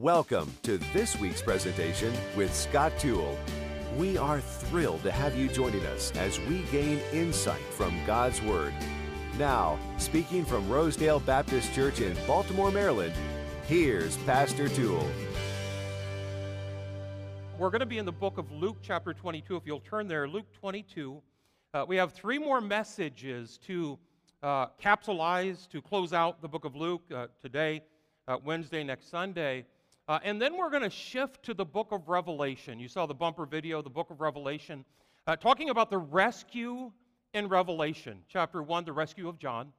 Welcome to this week's presentation with Scott Toole. We are thrilled to have you joining us as we gain insight from God's Word. Now, speaking from Rosedale Baptist Church in Baltimore, Maryland, here's Pastor Toole. We're going to be in the book of Luke, chapter 22. If you'll turn there, Luke 22. Uh, we have three more messages to uh, capsulize, to close out the book of Luke uh, today, uh, Wednesday, next Sunday. Uh, and then we're going to shift to the book of Revelation. You saw the bumper video, the book of Revelation, uh, talking about the rescue in Revelation. Chapter 1, the rescue of John.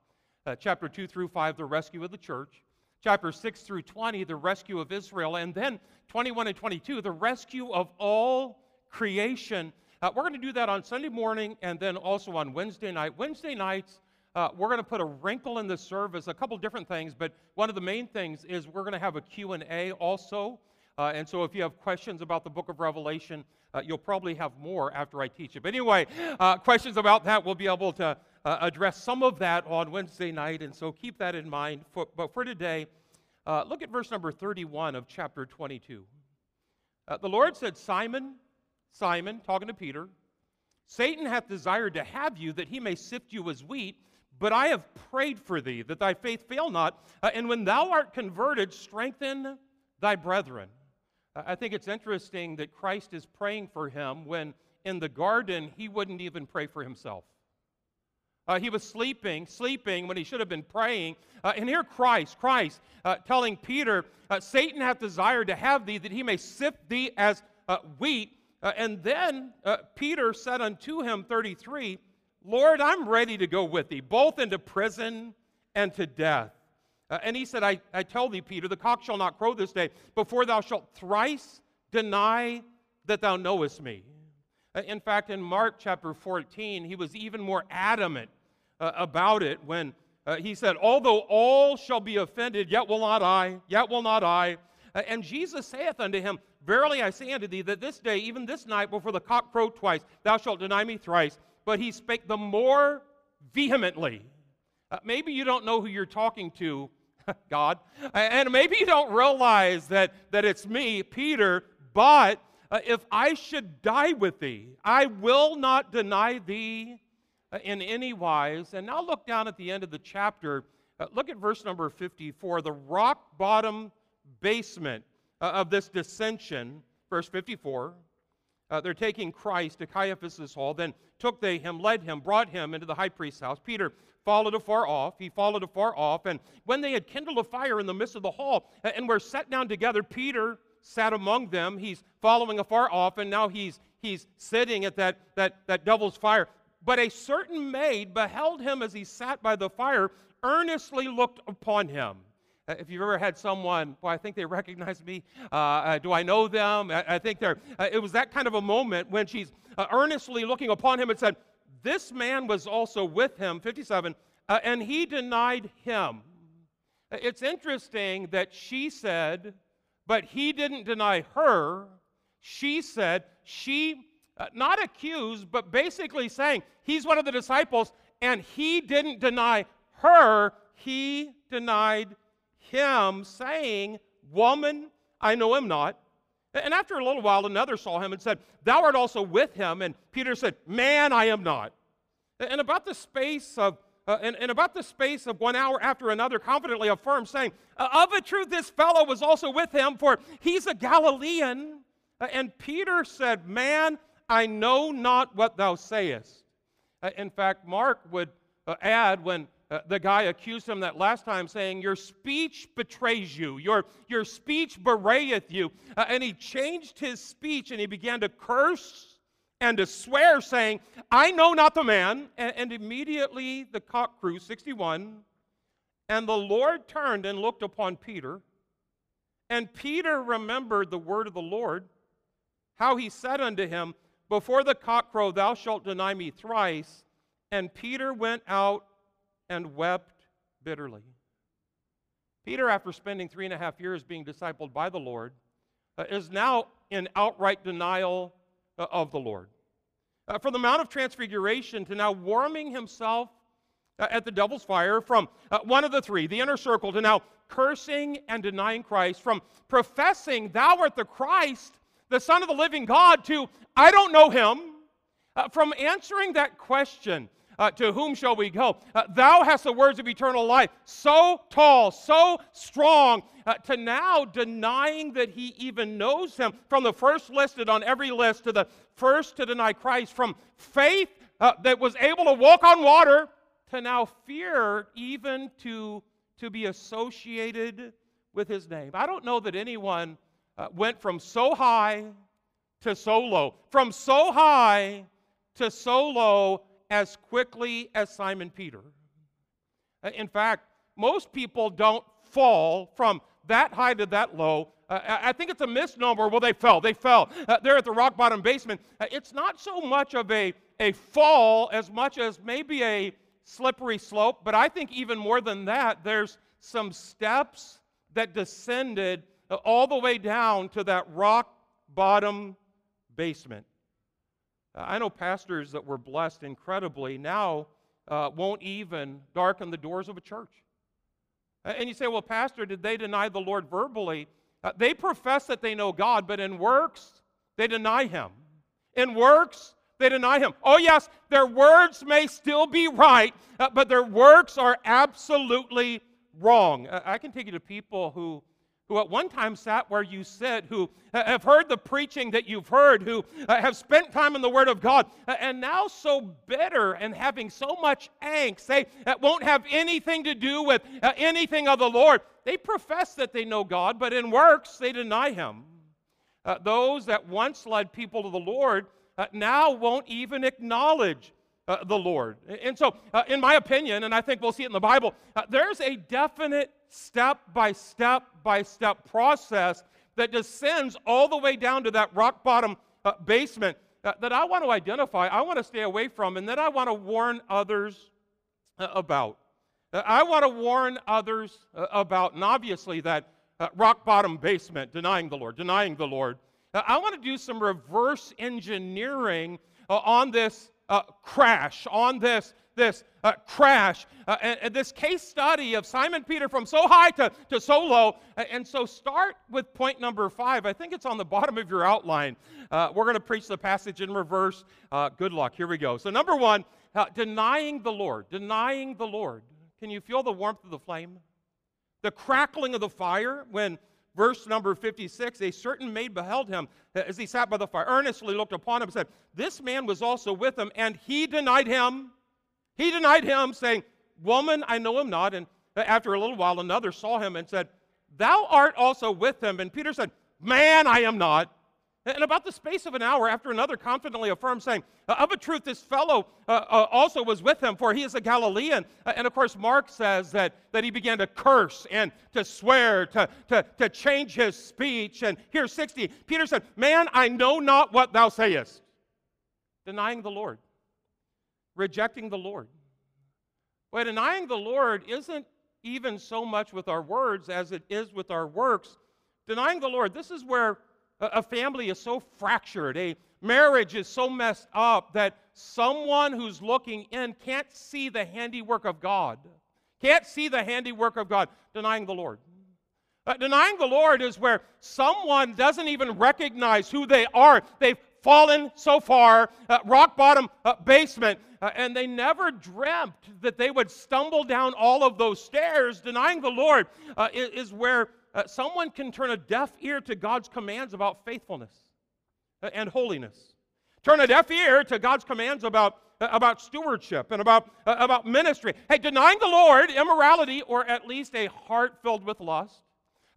Uh, chapter 2 through 5, the rescue of the church. Chapter 6 through 20, the rescue of Israel. And then 21 and 22, the rescue of all creation. Uh, we're going to do that on Sunday morning and then also on Wednesday night. Wednesday nights, uh, we're going to put a wrinkle in the service, a couple different things, but one of the main things is we're going to have a Q&A also. Uh, and so if you have questions about the book of Revelation, uh, you'll probably have more after I teach it. But anyway, uh, questions about that, we'll be able to uh, address some of that on Wednesday night. And so keep that in mind. For, but for today, uh, look at verse number 31 of chapter 22. the Lord said, Simon, Simon, talking to Peter, Satan hath desired to have you that he may sift you as wheat. But I have prayed for thee, that thy faith fail not. Uh, and when thou art converted, strengthen thy brethren. Uh, I think it's interesting that Christ is praying for him when in the garden he wouldn't even pray for himself. Uh, he was sleeping, sleeping when he should have been praying. Uh, and here Christ, Christ, uh, telling Peter, uh, Satan hath desired to have thee that he may sift thee as wheat. and then Peter said unto him, 33, Lord, I'm ready to go with thee, both into prison and to death. Uh, and he said, I, I tell thee, Peter, the cock shall not crow this day before thou shalt thrice deny that thou knowest me. Uh, in fact, in Mark chapter 14, he was even more adamant uh, about it when uh, he said, Although all shall be offended, yet will not I, yet will not I. Uh, and Jesus saith unto him, Verily I say unto thee that this day, even this night, before the cock crow twice, thou shalt deny me thrice but he spake the more vehemently. Uh, maybe you don't know who you're talking to, God, and maybe you don't realize that, that it's me, Peter, but uh, if I should die with thee, I will not deny thee uh, in any wise. And now look down at the end of the chapter. Uh, look at verse number 54, the rock bottom basement uh, of this dissension, verse 54. Uh, they're taking Christ to Caiaphas' hall. Then took they him, led him, brought him into the high priest's house. Peter followed afar off. He followed afar off. And when they had kindled a fire in the midst of the hall and were set down together, Peter sat among them. He's following afar off, and now he's, he's sitting at that, that, that devil's fire. But a certain maid beheld him as he sat by the fire, earnestly looked upon him. Uh, if you've ever had someone, well, I think they recognize me. Uh, uh, do I know them? I, I think they're. Uh, it was that kind of a moment when she's uh, earnestly looking upon him and said, "This man was also with him." 57, uh, and he denied him. It's interesting that she said, but he didn't deny her. She said she, not accused, but basically saying he's one of the disciples, and he didn't deny her. He denied him, saying, Woman, I know him not. And after a little while, another saw him and said, Thou art also with him. And Peter said, Man, I am not. And about the space of uh, and, and, about the space of one hour after another, confidently affirmed, saying, Of a truth, this fellow was also with him, for he's a Galilean. Uh, and Peter said, Man, I know not what thou sayest. Uh, in fact, Mark would uh, add when uh, the guy accused him that last time, saying, Your speech betrays you, your, your speech bewrayeth you. Uh, and he changed his speech and he began to curse and to swear, saying, I know not the man. And, and immediately the cock crew, 61, and the Lord turned and looked upon Peter. And Peter remembered the word of the Lord, how he said unto him, Before the cock crow, thou shalt deny me thrice. And Peter went out and wept bitterly. Peter, after spending three and a half years being discipled by the Lord, uh, is now in outright denial uh, of the Lord. Uh, from the Mount of Transfiguration to now warming himself uh, at the devil's fire from uh, one of the three, the inner circle, to now cursing and denying Christ, from professing thou art the Christ, the Son of the living God, to I don't know him, uh, from answering that question, uh, to whom shall we go? Uh, thou hast the words of eternal life, so tall, so strong, uh, to now denying that he even knows him, from the first listed on every list to the first to deny Christ, from faith uh, that was able to walk on water to now fear even to, to be associated with his name. I don't know that anyone uh, went from so high to so low, from so high to so low as quickly as Simon Peter. Uh, in fact, most people don't fall from that high to that low. Uh, I think it's a misnomer. Well, they fell. They fell. Uh, they're at the rock bottom basement. Uh, it's not so much of a, a fall as much as maybe a slippery slope, but I think even more than that, there's some steps that descended uh, all the way down to that rock bottom basement. Uh, I know pastors that were blessed incredibly now uh, won't even darken the doors of a church. And you say, well, Pastor, did they deny the Lord verbally? Uh, they profess that they know God, but in works, they deny Him. In works, they deny Him. Oh, yes, their words may still be right, uh, but their works are absolutely wrong. Uh, I can take you to people who who at one time sat where you sit, who have heard the preaching that you've heard, who uh, have spent time in the Word of God, uh, and now so bitter and having so much angst, they uh, won't have anything to do with anything of the Lord. They profess that they know God, but in works they deny Him. Uh, those that once led people to the Lord uh, now won't even acknowledge uh, the Lord. And so, in my opinion, and I think we'll see it in the Bible, there's a definite step by step by step process that descends all the way down to that rock bottom uh, basement uh, that I want to identify, I want to stay away from, and that I want to warn others uh, about. Uh, I want to warn others uh, about, and obviously that uh, rock bottom basement, denying the Lord, denying the Lord. I want to do some reverse engineering on this crash, on this this uh, crash, uh, and, and, this case study of Simon Peter from so high to, to so low. And so start with point number five. I think it's on the bottom of your outline. Uh, we're going to preach the passage in reverse. Uh, good luck. Here we go. So, number one, uh, denying the Lord. Denying the Lord. Can you feel the warmth of the flame? The crackling of the fire when verse number 56 a certain maid beheld him as he sat by the fire earnestly looked upon him and said this man was also with him and he denied him he denied him, saying, Woman, I know him not. And after a little while, another saw him and said, Thou art also with him. And Peter said, Man, I am not. And about the space of an hour after another confidently affirmed, saying, Of a truth, this fellow uh, uh, also was with him, for he is a Galilean. Uh, and of course, Mark says that, that he began to curse and to swear, to, to, to change his speech. And here, 60, Peter said, Man, I know not what thou sayest. Denying the Lord rejecting the Lord. But denying the Lord isn't even so much with our words as it is with our works. Denying the Lord, this is where a family is so fractured, a marriage is so messed up that someone who's looking in can't see the handiwork of God. Can't see the handiwork of God, denying the Lord. Uh, denying the Lord is where someone doesn't even recognize who they are. They've fallen so far, uh, rock bottom uh, basement, uh, and they never dreamt that they would stumble down all of those stairs. Denying the Lord uh, is, is, where uh, someone can turn a deaf ear to God's commands about faithfulness uh, and holiness. Turn a deaf ear to God's commands about, about stewardship and about, about ministry. Hey, denying the Lord, immorality, or at least a heart filled with lust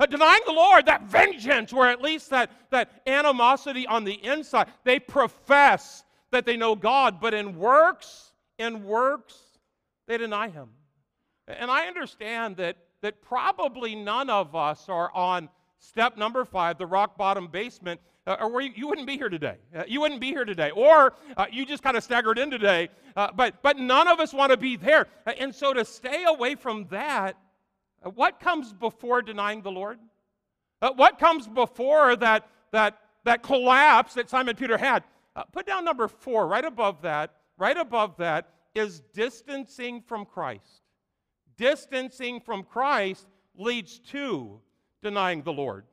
uh, denying the Lord, that vengeance, or at least that, that animosity on the inside. They profess that they know God, but in works, in works, they deny Him. And I understand that, that probably none of us are on step number five, the rock bottom basement, uh, or you, you, wouldn't be here today. Uh, you wouldn't be here today. Or uh, you just kind of staggered in today. Uh, but, but none of us want to be there. Uh, and so to stay away from that, uh, what comes before denying the Lord? What comes before that, that, that collapse that Simon Peter had? Uh, put down number four, right above that, right above that, is distancing from Christ. Distancing from Christ leads to denying the Lord.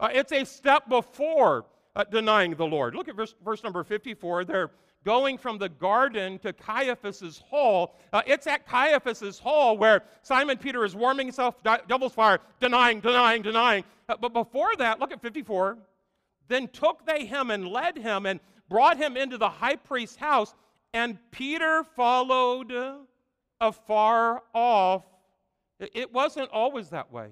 Uh, it's a step before uh, denying the Lord. Look at verse, verse number 54. They're going from the garden to Caiaphas's hall. Uh, it's at Caiaphas's hall where Simon Peter is warming himself, di- devil's fire, denying, denying, denying. Uh, but before that, look at 54. Then took they him and led him and brought him into the high priest's house, and Peter followed afar off. It wasn't always that way.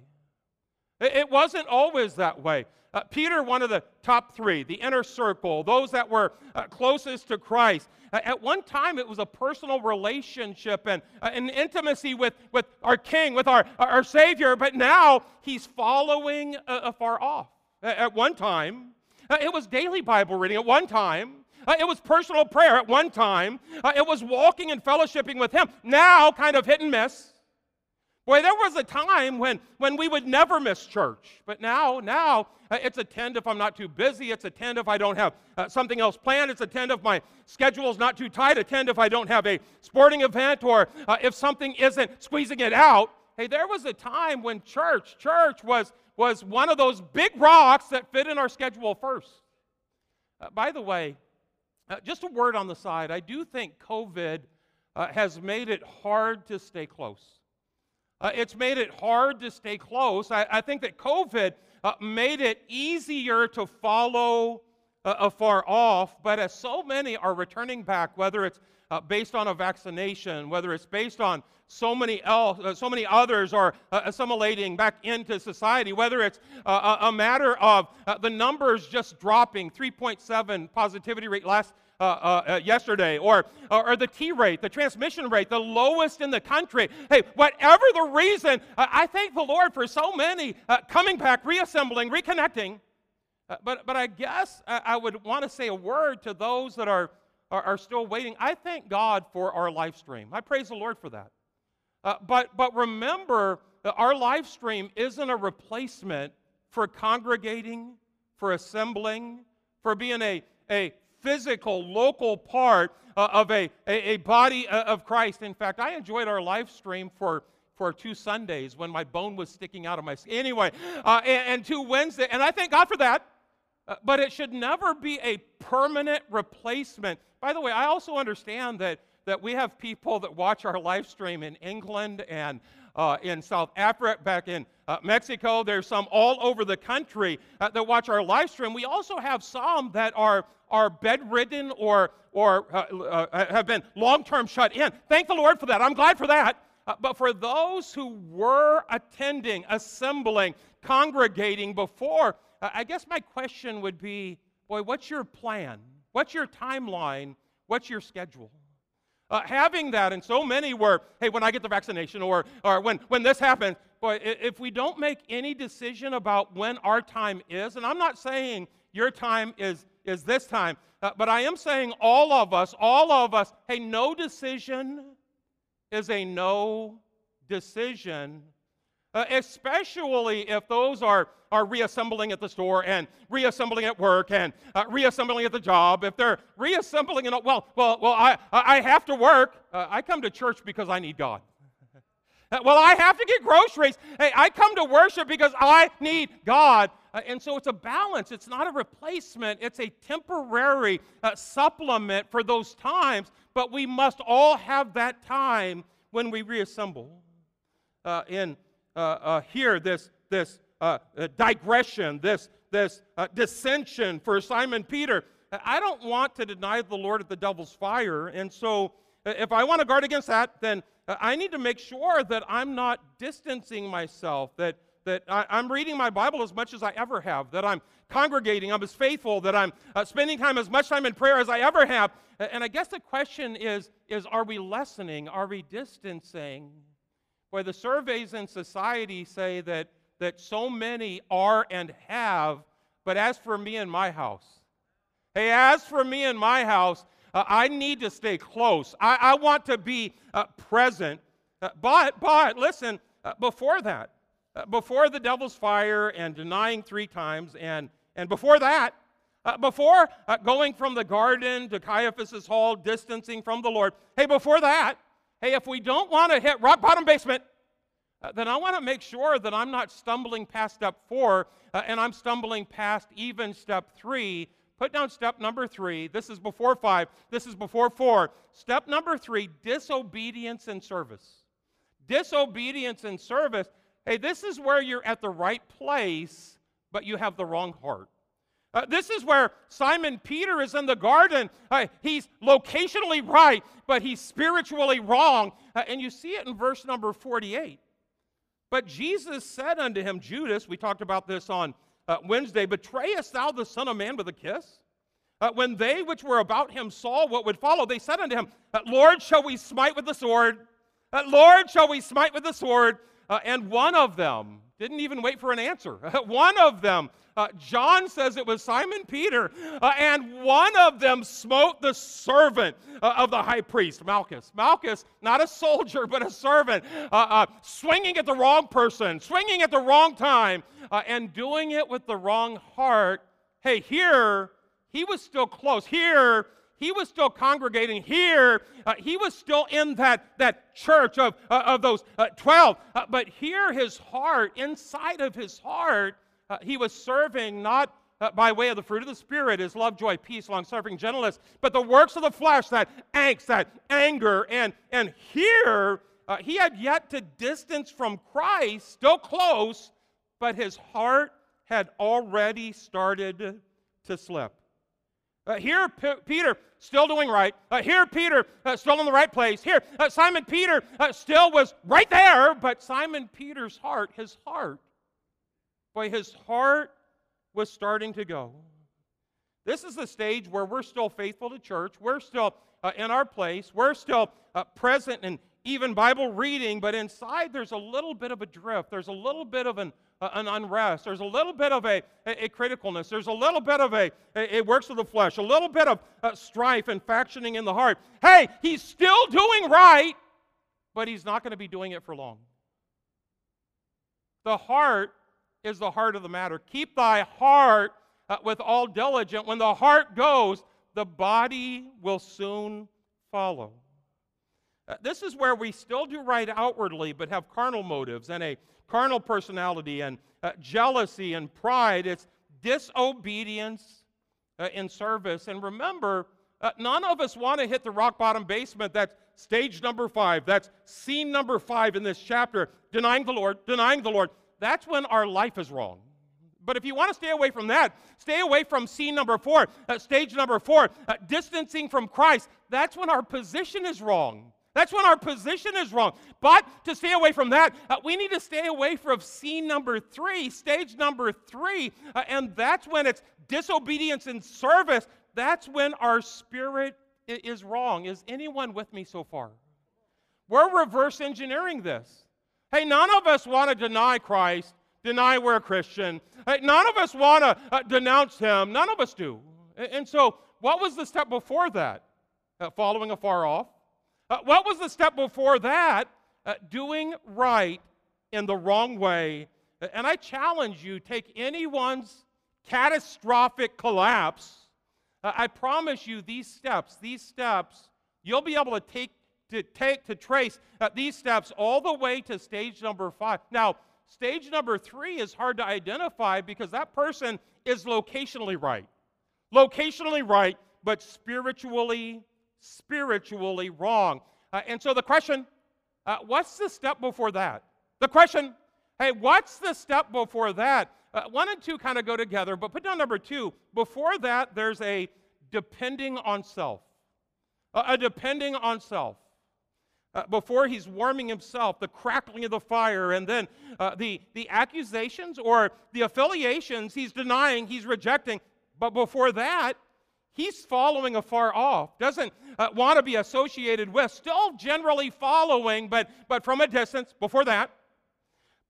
It wasn't always that way. Uh, Peter, one of the top three, the inner circle, those that were uh, closest to Christ. Uh, at one time, it was a personal relationship and uh, an intimacy with, with our King, with our, our Savior, but now he's following uh, afar off. At one time, uh, it was daily Bible reading. At one time, it was personal prayer. At one time, it was walking and fellowshipping with Him. Now, kind of hit and miss. Boy, there was a time when, when we would never miss church. But now, now, uh, it's attend if I'm not too busy. It's attend if I don't have uh, something else planned. It's attend if my schedule's not too tight. Attend if I don't have a sporting event or uh, if something isn't squeezing it out. Hey, there was a time when church, church was, was one of those big rocks that fit in our schedule first. Uh, by the way, uh, just a word on the side. I do think COVID uh, has made it hard to stay close. Uh, it's made it hard to stay close. I, I think that COVID uh, made it easier to follow uh, afar off, but as so many are returning back, whether it's uh, based on a vaccination, whether it's based on so many else, uh, so many others are uh, assimilating back into society, whether it's a matter of the numbers just dropping, 3.7 positivity rate last uh, uh, uh, yesterday, or, or the T rate, the transmission rate, the lowest in the country. Hey, whatever the reason, I thank the Lord for so many uh, coming back, reassembling, reconnecting. Uh, but, but I guess I would want to say a word to those that are, are, are, still waiting. I thank God for our live stream. I praise the Lord for that. Uh, but, but remember, our live stream isn't a replacement for congregating, for assembling, for being a, a physical, local part uh, of a, a, a body uh, of Christ. In fact, I enjoyed our live stream for for two Sundays when my bone was sticking out of my skin. Anyway, uh, and, and, two Wednesday, and I thank God for that. Uh, but it should never be a permanent replacement. By the way, I also understand that that we have people that watch our live stream in England and uh, in South Africa, back in uh, Mexico. There's some all over the country uh, that watch our live stream. We also have some that are, are bedridden or, or uh, uh, have been long term shut in. Thank the Lord for that. I'm glad for that. But for those who were attending, assembling, congregating before, I guess my question would be boy, what's your plan? What's your timeline? What's your schedule? Uh, having that, and so many were, hey, when I get the vaccination or, or when, when this happens, boy, if we don't make any decision about when our time is, and I'm not saying your time is, is this time, uh, but I am saying all of us, all of us, hey, no decision is a no decision uh, especially if those are, are reassembling at the store and reassembling at work and uh, reassembling at the job. If they're reassembling, in, well, well, well, I, I have to work. Uh, I come to church because I need God. Uh, well, I have to get groceries. Hey, I come to worship because I need God. Uh, and so it's a balance. It's not a replacement, it's a temporary uh, supplement for those times, but we must all have that time when we reassemble. In Uh, uh, here this, this uh, uh digression, this, this dissension for Simon Peter. I don't want to deny the Lord at the devil's fire. And so, if I want to guard against that, then I need to make sure that I'm not distancing myself, that, that I, am reading my Bible as much as I ever have, that I'm congregating, I'm as faithful, that I'm uh, spending time as much time in prayer as I ever have. And I guess the question is, is are we lessening? Are we distancing? Boy, the surveys in society say that, that so many are and have, but as for me and my house, hey, as for me and my house, uh, I need to stay close. I, I want to be uh, present. Uh, but, but, listen, uh, before that, uh, before the devil's fire and denying three times, and, and before that, Uh, before going from the garden to Caiaphas's hall, distancing from the Lord, hey, before that, hey, if we don't want to hit rock bottom basement, uh, then I want to make sure that I'm not stumbling past step four uh, and I'm stumbling past even step three. Put down step number three. This is before five. This is before four. Step number three disobedience and service. Disobedience and service. Hey, this is where you're at the right place, but you have the wrong heart. Uh, this is where Simon Peter is in the garden. Uh, he's locationally right, but he's spiritually wrong. Uh, and you see it in verse number 48. But Jesus said unto him, Judas, we talked about this on uh, Wednesday, betrayest thou the Son of Man with a kiss? Uh, when they which were about him saw what would follow, they said unto him, uh, Lord, shall we smite with the sword? Lord, shall we smite with the sword? and one of them didn't even wait for an answer. one of them uh, John says it was Simon Peter, uh, and one of them smote the servant uh, of the high priest, Malchus. Malchus, not a soldier, but a servant, uh, uh, swinging at the wrong person, swinging at the wrong time, uh, and doing it with the wrong heart. Hey, here, he was still close. Here, he was still congregating here. Uh, he was still in that, that church of, uh, of those uh, 12. but here, his heart, inside of his heart, uh, he was serving not uh, by way of the fruit of the Spirit is love, joy, peace, long suffering, gentleness, but the works of the flesh, that angst, that anger. And, and here, uh, he had yet to distance from Christ, still close, but his heart had already started to slip. Uh, here, P- Peter still doing right. Uh, here, Peter uh, still in the right place. Here, uh, Simon Peter uh, still was right there, but Simon Peter's heart, his heart, Boy, his heart was starting to go. This is the stage where we're still faithful to church. We're still uh, in our place. We're still present and even Bible reading, but inside there's a little bit of a drift. There's a little bit of an, uh, an unrest. There's a little bit of a, a, a criticalness. There's a little bit of a, a, a works of the flesh, a little bit of uh, strife and factioning in the heart. Hey, he's still doing right, but he's not going to be doing it for long. The heart is the heart of the matter. Keep thy heart uh, with all diligence. When the heart goes, the body will soon follow. Uh, this is where we still do right outwardly, but have carnal motives and a carnal personality and uh, jealousy and pride. It's disobedience uh, in service. And remember, uh, none of us want to hit the rock bottom basement. That's stage number five. That's scene number five in this chapter. Denying the Lord, denying the Lord that's when our life is wrong. But if you want to stay away from that, stay away from scene number four, uh, stage number four, uh, distancing from Christ. That's when our position is wrong. That's when our position is wrong. But to stay away from that, uh, we need to stay away from scene number three, stage number three. Uh, and that's when it's disobedience in service. That's when our spirit is wrong. Is anyone with me so far? We're reverse engineering this. Hey, none of us want to deny Christ, deny we're a Christian. Hey, none of us want to uh, denounce him. None of us do. And so, what was the step before that? Uh, following afar off. Uh, what was the step before that? Uh, doing right in the wrong way. And I challenge you take anyone's catastrophic collapse. Uh, I promise you, these steps, these steps, you'll be able to take to take to trace uh, these steps all the way to stage number five. Now, stage number three is hard to identify because that person is locationally right. Locationally right, but spiritually, spiritually wrong. Uh, and so the question, uh, what's the step before that? The question, hey, what's the step before that? Uh, one and two kind of go together, but put down number two. Before that, there's a depending on self. a depending on self uh, before he's warming himself, the crackling of the fire, and then uh, the, the accusations or the affiliations he's denying, he's rejecting. But before that, he's following afar off, doesn't uh, want to be associated with, still generally following, but, but from a distance. Before that,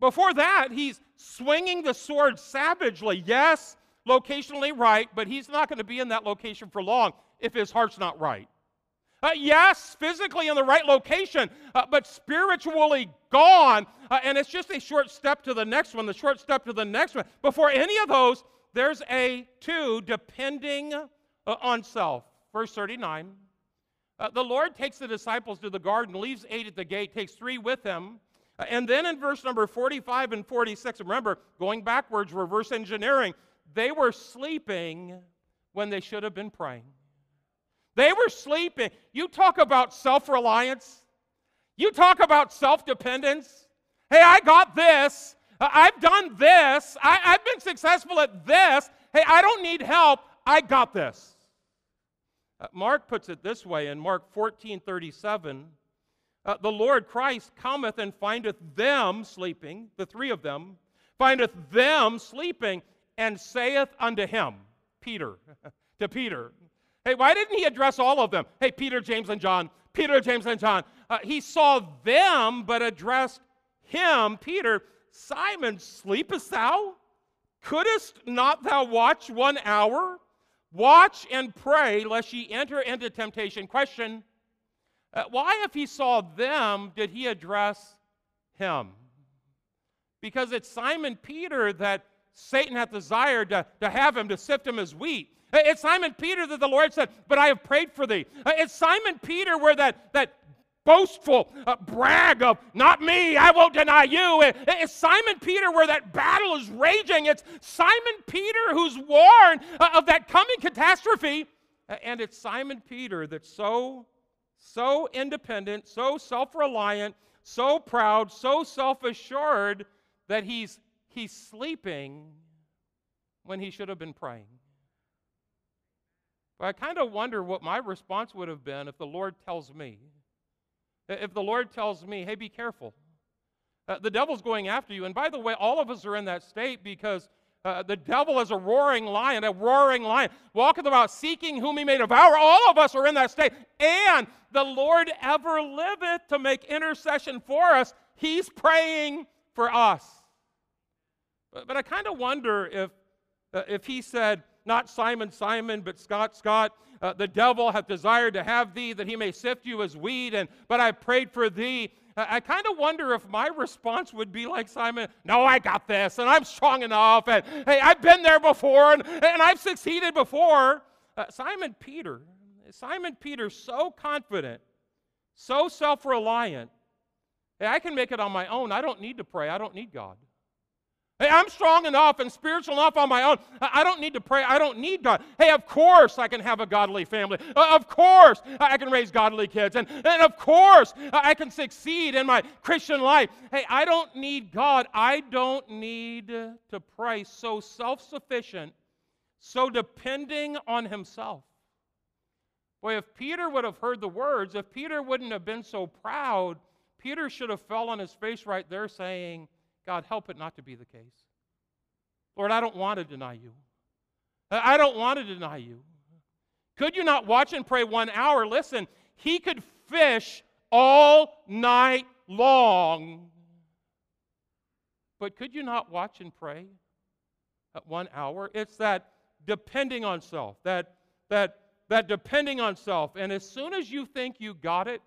before that, he's swinging the sword savagely. Yes, locationally right, but he's not going to be in that location for long if his heart's not right. Uh, yes, physically in the right location, uh, but spiritually gone. Uh, and it's just a short step to the next one, the short step to the next one. Before any of those, there's a two, depending uh, on self. Verse 39. Uh, the Lord takes the disciples to the garden, leaves eight at the gate, takes three with him. Uh, and then in verse number 45 and 46, remember, going backwards, reverse engineering, they were sleeping when they should have been praying. They were sleeping. You talk about self reliance, you talk about self dependence. Hey, I got this. Uh, I've done this. I, have been successful at this. Hey, I don't need help. I got this. Uh, Mark puts it this way in Mark 14 37. Uh, the Lord Christ cometh and findeth them sleeping, the three of them, findeth them sleeping, and saith unto him, Peter, to Peter, Hey, why didn't he address all of them? Hey, Peter, James, and John, Peter, James, and John. Uh, he saw them, but addressed him, Peter, Simon, sleepest thou? Couldst not thou watch one hour? Watch and pray lest ye enter into temptation. Question uh, Why, if he saw them, did he address him? Because it's Simon Peter that Satan hath desired to, to have him, to sift him as wheat. Uh, it's Simon Peter that the Lord said, But I have prayed for thee. Uh, it's Simon Peter where that, that boastful uh, brag of, Not me, I won't deny you. It's Simon Peter where that battle is raging. It's Simon Peter who's warned of that coming catastrophe. And it's Simon Peter that's so, so independent, so self reliant, so proud, so self assured that he's, he's sleeping when he should have been praying. But I kind of wonder what my response would have been if the Lord tells me. If the Lord tells me, hey, be careful. Uh, the devil's going after you. And by the way, all of us are in that state because uh, the devil is a roaring lion, a roaring lion, walking about seeking whom he may devour. All of us are in that state. And the Lord ever liveth to make intercession for us. He's praying for us. But, but I kind of wonder if, uh, if he said, not Simon, Simon, but Scott, Scott. Uh, the devil hath desired to have thee that he may sift you as wheat, and but I prayed for thee. Uh, I kind of wonder if my response would be like Simon, no, I got this, and I'm strong enough, and hey, I've been there before, and, and I've succeeded before. Uh, Simon Peter, Simon Peter, so confident, so self reliant. Hey, I can make it on my own. I don't need to pray. I don't need God. Hey, I'm strong enough and spiritual enough on my own. I don't need to pray. I don't need God. Hey, of course I can have a godly family. Uh, of course I can raise godly kids. And, and of course I can succeed in my Christian life. Hey, I don't need God. I don't need to pray. So self sufficient, so depending on himself. Boy, if Peter would have heard the words, if Peter wouldn't have been so proud, Peter should have fell on his face right there saying, God, help it not to be the case. Lord, I don't want to deny you. I don't want to deny you. Could you not watch and pray one hour? Listen, he could fish all night long. But could you not watch and pray at one hour? It's that depending on self, that, that, that depending on self. And as soon as you think you got it,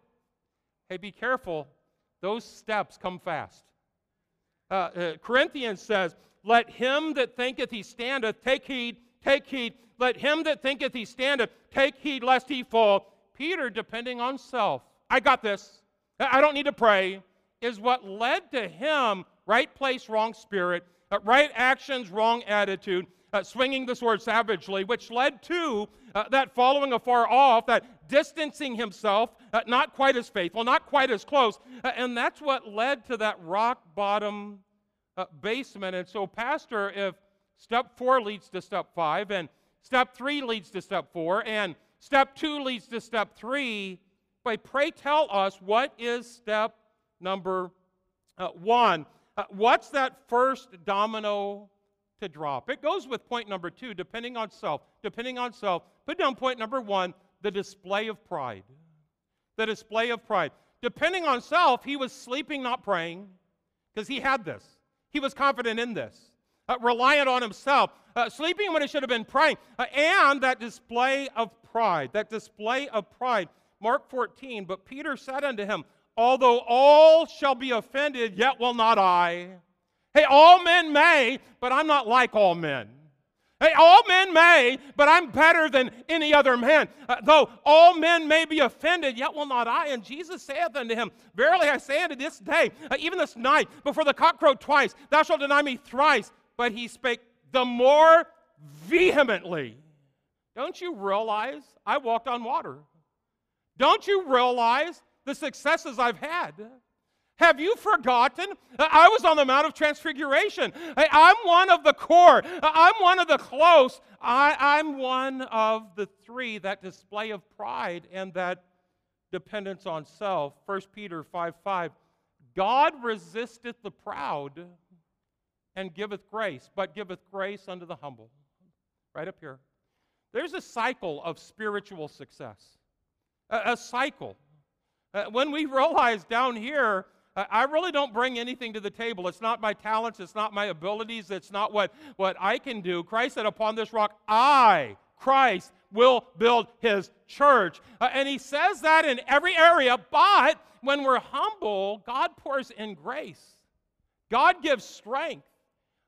hey, be careful. Those steps come fast. Uh, uh, Corinthians says, Let him that thinketh he standeth take heed, take heed. Let him that thinketh he standeth take heed lest he fall. Peter, depending on self, I got this, I don't need to pray, is what led to him right place, wrong spirit, uh, right actions, wrong attitude, uh, swinging the sword savagely, which led to uh, that following afar off, that distancing himself, uh, not quite as faithful, not quite as close. Uh, and that's what led to that rock bottom uh, basement. And so, Pastor, if step four leads to step five, and step three leads to step four, and step two leads to step three, but pray tell us what is step number uh, one. what's that first domino to drop. It goes with point number two, depending on self. Depending on self. Put down point number one, the display of pride. The display of pride. Depending on self, he was sleeping, not praying, because he had this. He was confident in this. Uh, reliant on himself, uh, sleeping when he should have been praying, uh, and that display of pride, that display of pride. Mark 14, but Peter said unto him, Although all shall be offended, yet will not I. Hey, all men may, but I'm not like all men. Hey, all men may, but I'm better than any other man. Uh, though all men may be offended, yet will not I. And Jesus saith unto him, Verily I say unto this day, uh, even this night, before the cock crow twice, thou shalt deny me thrice. But he spake the more vehemently. Don't you realize I walked on water? Don't you realize the successes I've had? Have you forgotten? I was on the Mount of Transfiguration. I'm one of the core. I'm one of the close. I, am one of the three that display of pride and that dependence on self. 1 Peter 5 5. God resisteth the proud and giveth grace, but giveth grace unto the humble. Right up here. There's a cycle of spiritual success, a, a cycle. Uh, when we realize down here, I really don't bring anything to the table. It's not my talents, it's not my abilities, it's not what, what I can do. Christ said, Upon this rock, I, Christ, will build his church. Uh, and he says that in every area, but when we're humble, God pours in grace, God gives strength.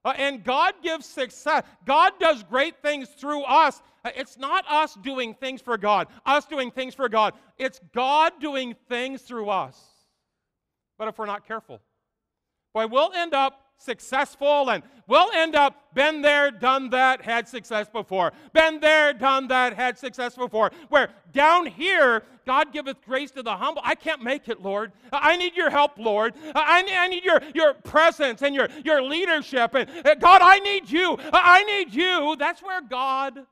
Uh, and God gives success. God does great things through us. Uh, it's not us doing things for God, us doing things for God. It's God doing things through us but if we're not careful. Boy, we'll end up successful and we'll end up been there, done that, had success before. Been there, done that, had success before. Where down here, God giveth grace to the humble. I can't make it, Lord. I need your help, Lord. I need, I need your, your presence and your, your leadership. And uh, God, I need you. I need you. That's where God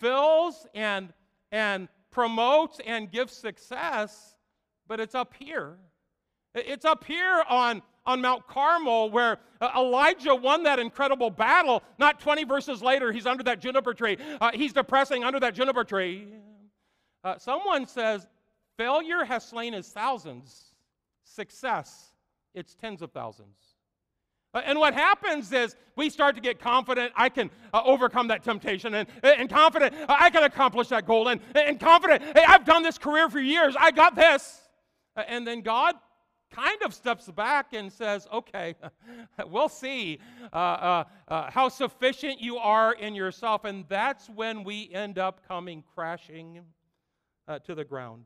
fills and, and promotes and gives success, but it's up here it's up here on, on Mount Carmel where uh, Elijah won that incredible battle. Not 20 verses later, he's under that juniper tree. Uh, he's depressing under that juniper tree. Uh, someone says, failure has slain his thousands, success, it's tens of thousands. Uh, and what happens is we start to get confident I can uh, overcome that temptation and, and confident uh, I can accomplish that goal and, and confident, hey, I've done this career for years, I got this. And then God kind of steps back and says, okay, we'll see uh, uh, uh, how sufficient you are in yourself. And that's when we end up coming crashing uh, to the ground.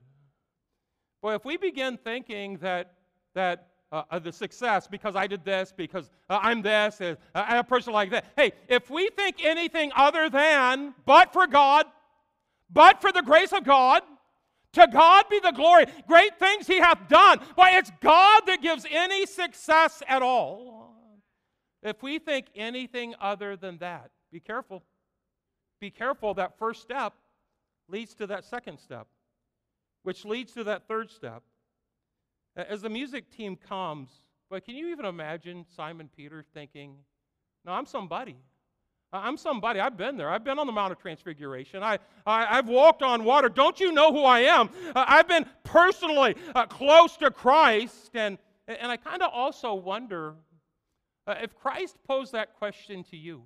Boy, if we begin thinking that, that uh, the success because I did this, because uh, I'm this, uh, I'm a person like that. Hey, if we think anything other than, but for God, but for the grace of God, to God be the glory. Great things he hath done. Why, it's God that gives any success at all. If we think anything other than that, be careful. Be careful. That first step leads to that second step, which leads to that third step. As the music team comes, but can you even imagine Simon Peter thinking, No, I'm somebody. I'm somebody. I've been there. I've been on the Mount of Transfiguration. I, I, have walked on water. Don't you know who I am? Uh, I've been personally uh, close to Christ. And, and I kind of also wonder uh, if Christ posed that question to you.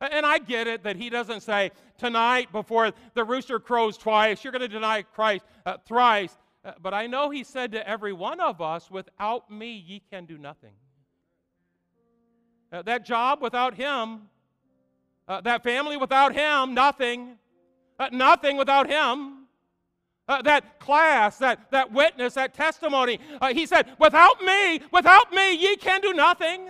And I get it that he doesn't say, tonight before the rooster crows twice, you're going to deny Christ uh, thrice. Uh, but I know he said to every one of us, without me, ye can do nothing. Uh, that job without him uh, that family without him, nothing. Uh, nothing without him. Uh, that class, that, that witness, that testimony. Uh, he said, Without me, without me, ye can do nothing.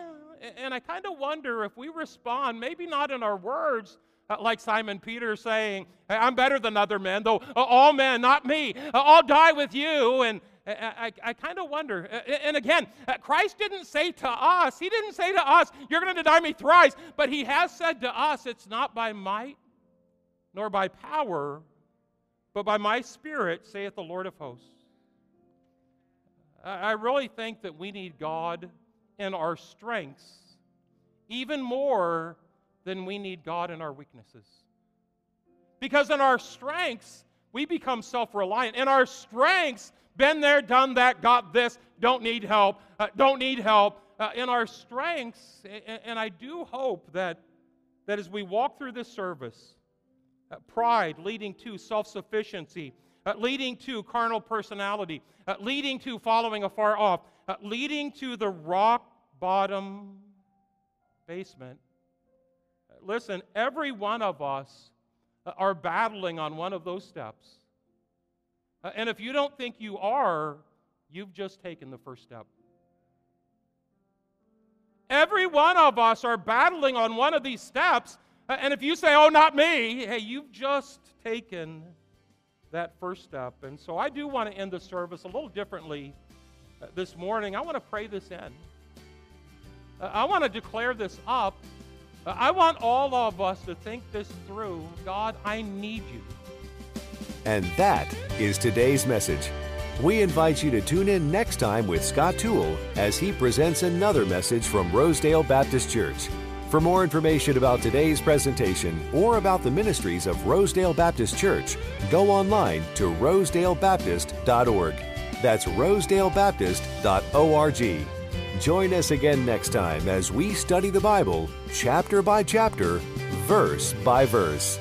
And I kind of wonder if we respond, maybe not in our words, uh, like Simon Peter saying, I'm better than other men, though uh, all men, not me, I'll die with you. And, I, I kind of wonder. And again, uh, Christ didn't say to us, He didn't say to us, You're going to deny me thrice. But He has said to us, It's not by might nor by power, but by my Spirit, saith the Lord of hosts. I really think that we need God in our strengths even more than we need God in our weaknesses. Because in our strengths, we become self reliant. In our strengths, been there, done that, got this, don't need help, uh, don't need help. Uh, in our strengths, and, and, I do hope that, that as we walk through this service, uh, pride leading to self sufficiency, uh, leading to carnal personality, uh, leading to following afar off, uh, leading to the rock bottom basement, listen, every one of us are battling on one of those steps. Uh, and if you don't think you are, you've just taken the first step. Every one of us are battling on one of these steps. Uh, and if you say, oh, not me, hey, you've just taken that first step. And so I do want to end the service a little differently uh, this morning. I want to pray this in. I want to declare this up. I want all of us to think this through. God, I need you. And that is today's message. We invite you to tune in next time with Scott Toole as he presents another message from Rosedale Baptist Church. For more information about today's presentation or about the ministries of Rosedale Baptist Church, go online to rosedalebaptist.org. That's rosedalebaptist.org. Join us again next time as we study the Bible chapter by chapter, verse by verse.